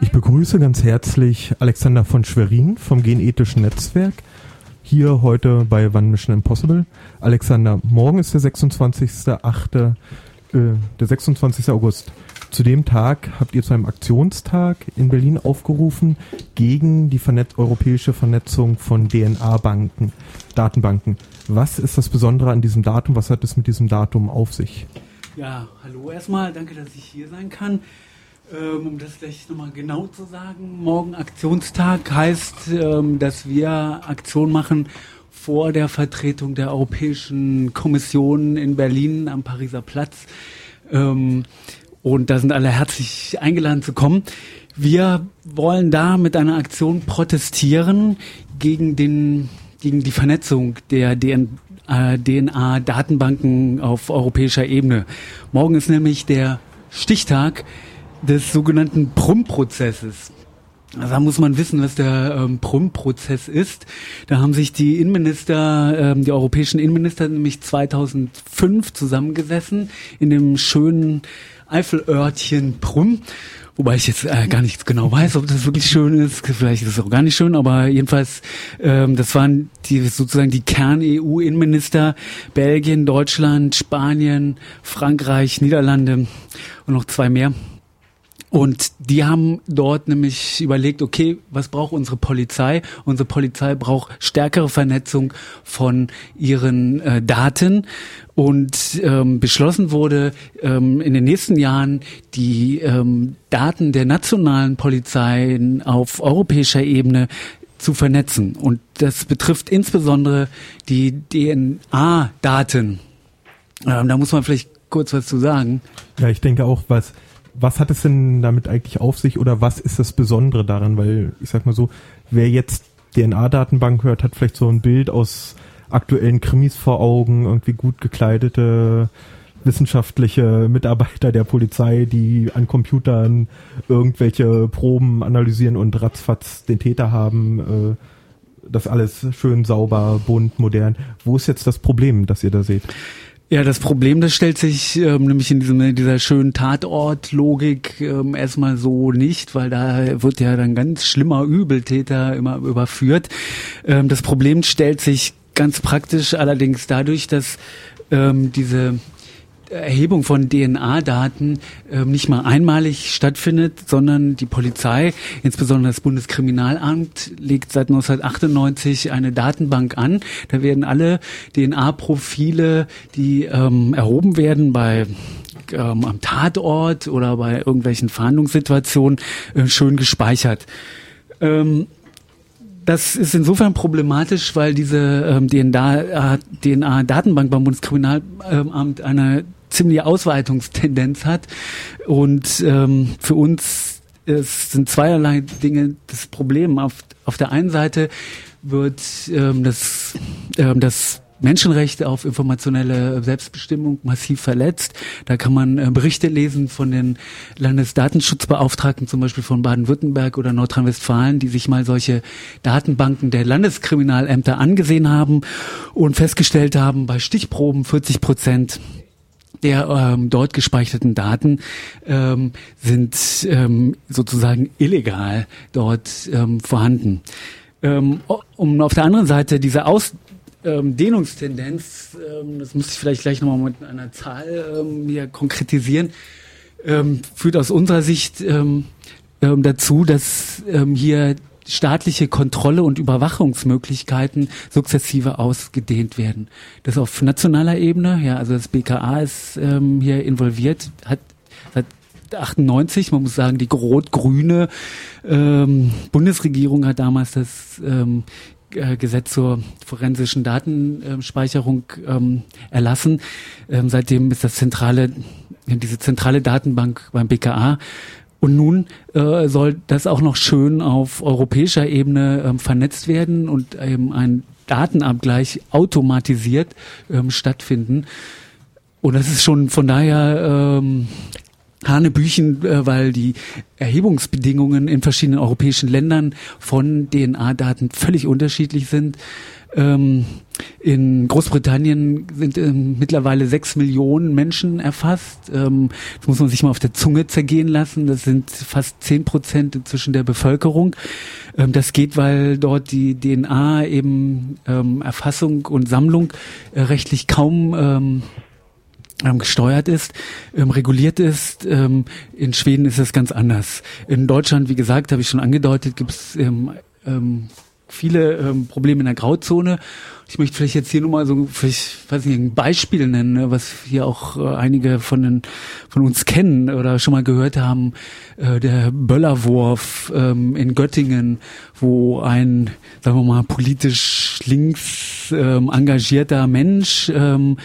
Ich begrüße ganz herzlich Alexander von Schwerin vom Genethischen Netzwerk hier heute bei One Mission Impossible. Alexander, morgen ist der 26.8., äh, der 26. August. Zu dem Tag habt ihr zu einem Aktionstag in Berlin aufgerufen gegen die Vernet europäische Vernetzung von DNA-Banken, Datenbanken. Was ist das Besondere an diesem Datum? Was hat es mit diesem Datum auf sich? Ja, hallo erstmal, danke, dass ich hier sein kann. Ähm, um das gleich nochmal genau zu sagen, morgen Aktionstag heißt, ähm, dass wir Aktion machen vor der Vertretung der Europäischen Kommission in Berlin am Pariser Platz. Ähm, und da sind alle herzlich eingeladen zu kommen. Wir wollen da mit einer Aktion protestieren gegen den gegen die Vernetzung der DNA-Datenbanken auf europäischer Ebene. Morgen ist nämlich der Stichtag des sogenannten Prum-Prozesses. Da muss man wissen, was der ähm, Prum-Prozess ist. Da haben sich die Innenminister, ähm, die europäischen Innenminister nämlich 2005 zusammengesessen in dem schönen Eifelörtchen Prum. Wobei ich jetzt äh, gar nicht genau weiß, ob das wirklich schön ist. Vielleicht ist es auch gar nicht schön, aber jedenfalls, ähm, das waren die sozusagen die Kern-EU-Innenminister Belgien, Deutschland, Spanien, Frankreich, Niederlande und noch zwei mehr. Und die haben dort nämlich überlegt, okay, was braucht unsere Polizei? Unsere Polizei braucht stärkere Vernetzung von ihren äh, Daten. Und ähm, beschlossen wurde, ähm, in den nächsten Jahren die ähm, Daten der nationalen Polizeien auf europäischer Ebene zu vernetzen. Und das betrifft insbesondere die DNA-Daten. Ähm, da muss man vielleicht kurz was zu sagen. Ja, ich denke auch, was was hat es denn damit eigentlich auf sich oder was ist das Besondere daran? Weil ich sag mal so, wer jetzt DNA-Datenbank hört, hat vielleicht so ein Bild aus aktuellen Krimis vor Augen, irgendwie gut gekleidete wissenschaftliche Mitarbeiter der Polizei, die an Computern irgendwelche Proben analysieren und ratzfatz den Täter haben. Äh, das alles schön sauber, bunt, modern. Wo ist jetzt das Problem, das ihr da seht? Ja, das Problem, das stellt sich ähm, nämlich in diesem, in dieser schönen Tatortlogik ähm, erstmal so nicht, weil da wird ja dann ganz schlimmer Übeltäter immer überführt. Ähm, das Problem stellt sich ganz praktisch allerdings dadurch, dass ähm, diese Erhebung von DNA-Daten äh, nicht mal einmalig stattfindet, sondern die Polizei, insbesondere das Bundeskriminalamt, legt seit 1998 eine Datenbank an. Da werden alle DNA-Profile, die ähm, erhoben werden bei ähm, am Tatort oder bei irgendwelchen Fahndungssituationen, äh, schön gespeichert. Ähm, das ist insofern problematisch, weil diese ähm, DNA-Datenbank beim Bundeskriminalamt eine ziemliche Ausweitungstendenz hat. Und ähm, für uns es sind zweierlei Dinge das Problem. Auf, auf der einen Seite wird ähm, das, ähm, das Menschenrecht auf informationelle Selbstbestimmung massiv verletzt. Da kann man äh, Berichte lesen von den Landesdatenschutzbeauftragten, zum Beispiel von Baden-Württemberg oder Nordrhein-Westfalen, die sich mal solche Datenbanken der Landeskriminalämter angesehen haben und festgestellt haben, bei Stichproben 40 Prozent der ähm, dort gespeicherten Daten ähm, sind ähm, sozusagen illegal dort ähm, vorhanden. Ähm, um auf der anderen Seite diese Aus ähm, Dehnungstendenz, ähm, das muss ich vielleicht gleich nochmal mit einer Zahl ähm, hier konkretisieren, ähm, führt aus unserer Sicht ähm, ähm, dazu, dass ähm, hier staatliche Kontrolle und Überwachungsmöglichkeiten sukzessive ausgedehnt werden. Das auf nationaler Ebene, ja, also das BKA ist ähm, hier involviert, hat seit 98, man muss sagen, die rot-grüne ähm, Bundesregierung hat damals das ähm, äh, Gesetz zur forensischen Datenspeicherung ähm, erlassen. Ähm, seitdem ist das zentrale, diese zentrale Datenbank beim BKA und nun äh, soll das auch noch schön auf europäischer Ebene ähm, vernetzt werden und eben ein Datenabgleich automatisiert ähm, stattfinden. Und das ist schon von daher ähm, Hanebüchen, äh, weil die Erhebungsbedingungen in verschiedenen europäischen Ländern von DNA-Daten völlig unterschiedlich sind. Ähm, in Großbritannien sind ähm, mittlerweile sechs Millionen Menschen erfasst. Ähm, das muss man sich mal auf der Zunge zergehen lassen. Das sind fast zehn Prozent inzwischen der Bevölkerung. Das geht, weil dort die DNA eben Erfassung und Sammlung äh, rechtlich kaum gesteuert ist, ähm, reguliert ist. Ähm, in Schweden ist es ganz anders. In Deutschland, wie gesagt, habe ich schon angedeutet, gibt es ähm, ähm, viele ähm, Probleme in der Grauzone. Ich möchte vielleicht jetzt hier nur mal so, vielleicht, weiß nicht, ein Beispiel nennen, ne, was hier auch äh, einige von, den, von uns kennen oder schon mal gehört haben. Äh, der Böllerwurf ähm, in Göttingen, wo ein, sagen wir mal, politisch links ähm, engagierter Mensch ähm,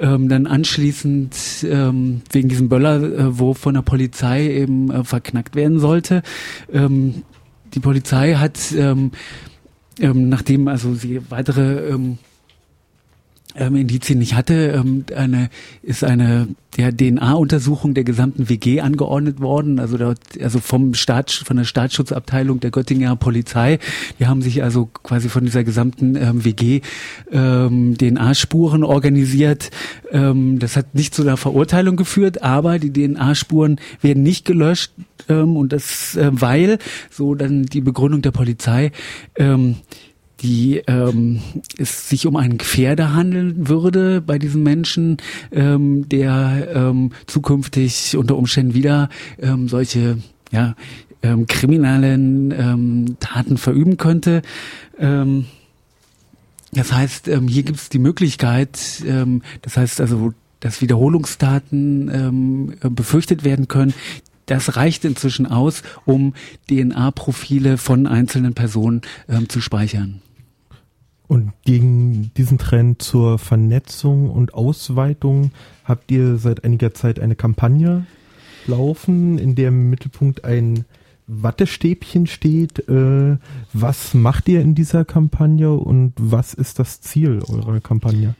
ähm, dann anschließend ähm, wegen diesem Böllerwurf von der Polizei eben äh, verknackt werden sollte. Ähm, die Polizei hat, ähm, ähm, nachdem also sie weitere ähm, ähm, Indizien nicht hatte, ähm, eine, ist eine der DNA-Untersuchung der gesamten WG angeordnet worden, also dort, also vom Staat, von der Staatsschutzabteilung der Göttinger Polizei. Die haben sich also quasi von dieser gesamten ähm, WG ähm, DNA-Spuren organisiert. Ähm, das hat nicht zu einer Verurteilung geführt, aber die DNA-Spuren werden nicht gelöscht ähm, und das, äh, weil so dann die Begründung der Polizei ähm, die ähm, es sich um einen Gefährder handeln würde bei diesem Menschen, ähm, der ähm, zukünftig unter Umständen wieder ähm, solche ja, ähm, kriminellen ähm, Taten verüben könnte. Ähm, das heißt, ähm, hier gibt es die Möglichkeit, ähm, das heißt also, dass Wiederholungstaten ähm, befürchtet werden können, das reicht inzwischen aus, um DNA-Profile von einzelnen Personen ähm, zu speichern. Und gegen diesen Trend zur Vernetzung und Ausweitung habt ihr seit einiger Zeit eine Kampagne laufen, in der im Mittelpunkt ein Wattestäbchen steht. Äh, was macht ihr in dieser Kampagne und was ist das Ziel eurer Kampagne?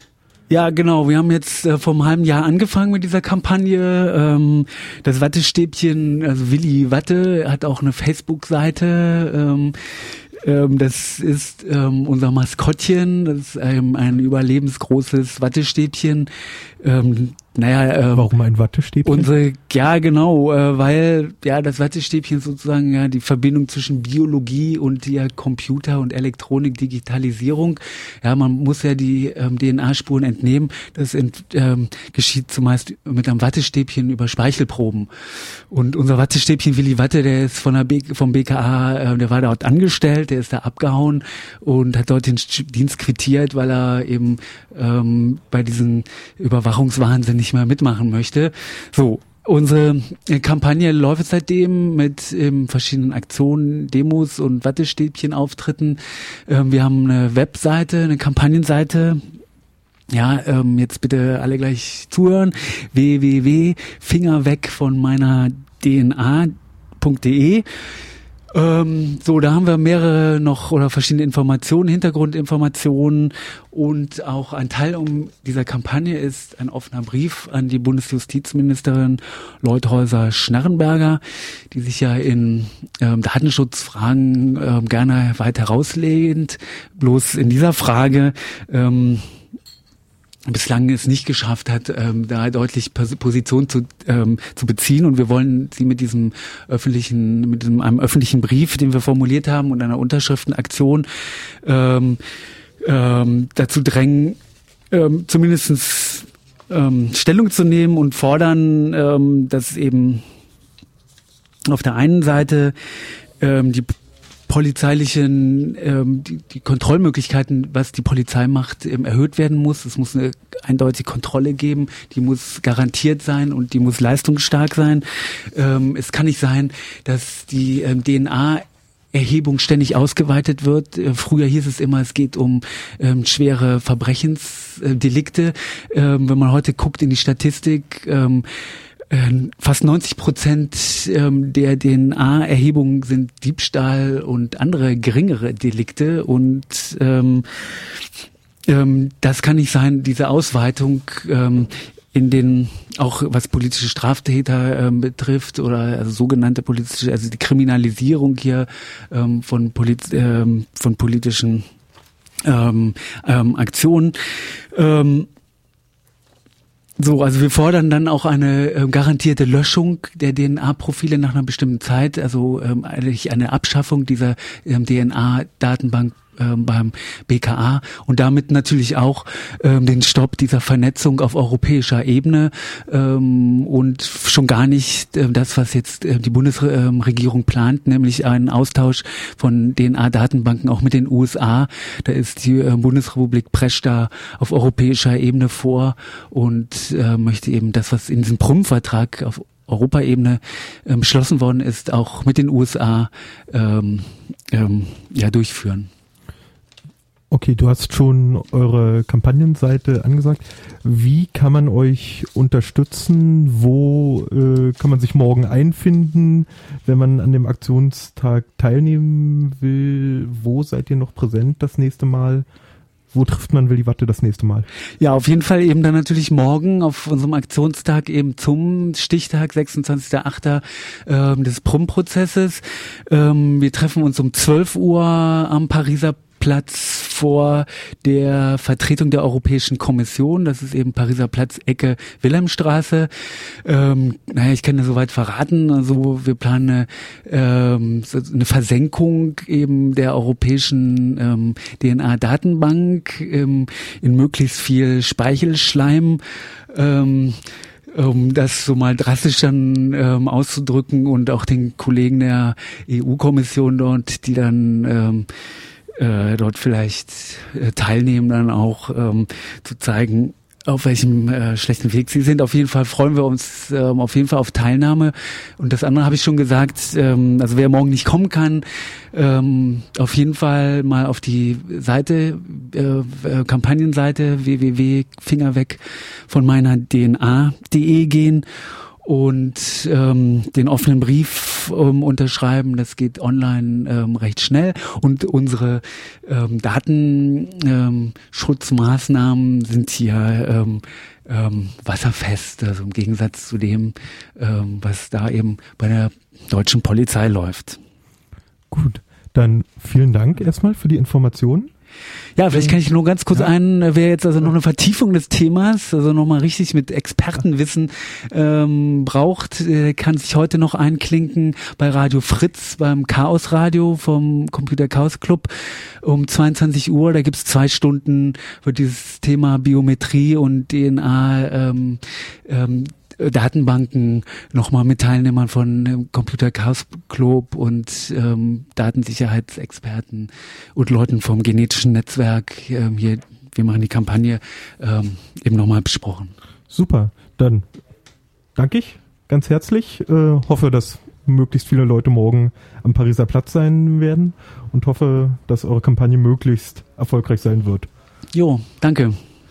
Ja, genau. Wir haben jetzt äh, vor einem halben Jahr angefangen mit dieser Kampagne. Ähm, das Wattestäbchen, also Willi Watte, hat auch eine Facebook-Seite. Ähm, ähm, das ist ähm, unser Maskottchen. Das ist ähm, ein überlebensgroßes Wattestäbchen. Ähm, naja, ähm, warum ein Wattestäbchen? Unsere, ja, genau, äh, weil ja das Wattestäbchen sozusagen ja die Verbindung zwischen Biologie und ja Computer und Elektronik, Digitalisierung. Ja, man muss ja die ähm, DNA-Spuren entnehmen. Das ent, ähm, geschieht zumeist mit einem Wattestäbchen über Speichelproben. Und unser Wattestäbchen Willi Watte, der ist von der B vom BKA, äh, der war dort angestellt, der ist da abgehauen und hat dort den Dienst quittiert, weil er eben ähm, bei diesen Überwachungswahnsinn nicht mehr mitmachen möchte. So, Unsere Kampagne läuft seitdem mit ähm, verschiedenen Aktionen, Demos und Wattestäbchen-Auftritten. Ähm, wir haben eine Webseite, eine Kampagnenseite. Ja, ähm, jetzt bitte alle gleich zuhören. www.fingerweg von meiner DNA.de. Ähm, so, da haben wir mehrere noch oder verschiedene Informationen, Hintergrundinformationen und auch ein Teil um dieser Kampagne ist ein offener Brief an die Bundesjustizministerin Leuthäuser Schnarrenberger, die sich ja in ähm, Datenschutzfragen ähm, gerne weit herauslehnt. Bloß in dieser Frage ähm, bislang es nicht geschafft hat, ähm, da deutlich Position zu, ähm, zu beziehen. Und wir wollen sie mit diesem öffentlichen, mit diesem, einem öffentlichen Brief, den wir formuliert haben und einer Unterschriftenaktion ähm, ähm, dazu drängen, ähm, zumindestens ähm, Stellung zu nehmen und fordern, ähm, dass eben auf der einen Seite ähm, die polizeilichen, ähm, die, die Kontrollmöglichkeiten, was die Polizei macht, ähm, erhöht werden muss. Es muss eine eindeutige Kontrolle geben, die muss garantiert sein und die muss leistungsstark sein. Ähm, es kann nicht sein, dass die ähm, DNA Erhebung ständig ausgeweitet wird. Äh, früher hieß es immer, es geht um ähm, schwere Verbrechensdelikte. Ähm, wenn man heute guckt in die Statistik, ähm, fast 90 Prozent ähm, der DNA-Erhebungen sind Diebstahl und andere geringere Delikte und ähm, ähm, das kann nicht sein, diese Ausweitung. Ähm, in den auch was politische Straftäter ähm, betrifft oder also sogenannte politische, also die Kriminalisierung hier ähm, von, Polit ähm, von politischen ähm, ähm, Aktionen. Ähm, so, also wir fordern dann auch eine äh, garantierte Löschung der DNA-Profile nach einer bestimmten Zeit, also ähm, eigentlich eine Abschaffung dieser ähm, DNA-Datenbank ähm, beim BKA und damit natürlich auch ähm, den Stopp dieser Vernetzung auf europäischer Ebene ähm, und schon gar nicht äh, das, was jetzt äh, die Bundesregierung plant, nämlich einen Austausch von DNA-Datenbanken auch mit den USA. Da ist die äh, Bundesrepublik prescht da auf europäischer Ebene vor und äh, möchte eben das, was in diesem Prum-Vertrag auf Europaebene ähm, beschlossen worden ist, auch mit den USA ähm, ähm, ja durchführen. Okay, du hast schon eure Kampagnenseite angesagt. Wie kann man euch unterstützen? Wo äh, kann man sich morgen einfinden, wenn man an dem Aktionstag teilnehmen will? Wo seid ihr noch präsent das nächste Mal? Wo trifft man Willi Watte das nächste Mal? Ja, auf jeden Fall eben dann natürlich morgen auf unserem Aktionstag eben zum Stichtag 26.8. Ähm, des Prum-Prozesses. Ähm, wir treffen uns um 12 Uhr am Pariser Platz vor der Vertretung der Europäischen Kommission. Das ist eben Pariser Platz, Ecke Wilhelmstraße. Ähm, naja, ich kann ja soweit verraten. Also wir planen eine, ähm, eine Versenkung eben der europäischen ähm, DNA-Datenbank ähm, in möglichst viel Speichelschleim. Ähm, um das so mal drastisch dann ähm, auszudrücken und auch den Kollegen der EU-Kommission dort, die dann ähm, äh, dort vielleicht äh, teilnehmen, dann auch ähm, zu zeigen, auf welchem äh, schlechten Weg sie sind. Auf jeden Fall freuen wir uns ähm, auf jeden Fall auf Teilnahme. Und das andere habe ich schon gesagt, ähm, also wer morgen nicht kommen kann, ähm, auf jeden Fall mal auf die Seite, äh, äh, Kampagnenseite www.fingerweg von meiner DNA.de gehen und ähm, den offenen Brief ähm, unterschreiben. Das geht online ähm, recht schnell. Und unsere ähm, Datenschutzmaßnahmen ähm, sind hier ähm, ähm, wasserfest, also im Gegensatz zu dem, ähm, was da eben bei der deutschen Polizei läuft. Gut, dann vielen Dank erstmal für die Informationen. Ja, vielleicht kann ich nur ganz kurz ja. ein, äh, wer jetzt also noch eine Vertiefung des Themas, also nochmal richtig mit Expertenwissen ähm, braucht, äh, kann sich heute noch einklinken bei Radio Fritz, beim Chaos Radio vom Computer Chaos Club um 22 Uhr. Da gibt's zwei Stunden, wird dieses Thema Biometrie und DNA ähm, ähm, Datenbanken nochmal mit Teilnehmern von Computer Chaos Club und ähm, Datensicherheitsexperten und Leuten vom genetischen Netzwerk ähm, hier, wir machen die Kampagne, ähm, eben nochmal besprochen. Super, dann danke ich ganz herzlich. Äh, hoffe, dass möglichst viele Leute morgen am Pariser Platz sein werden und hoffe, dass eure Kampagne möglichst erfolgreich sein wird. Jo, danke.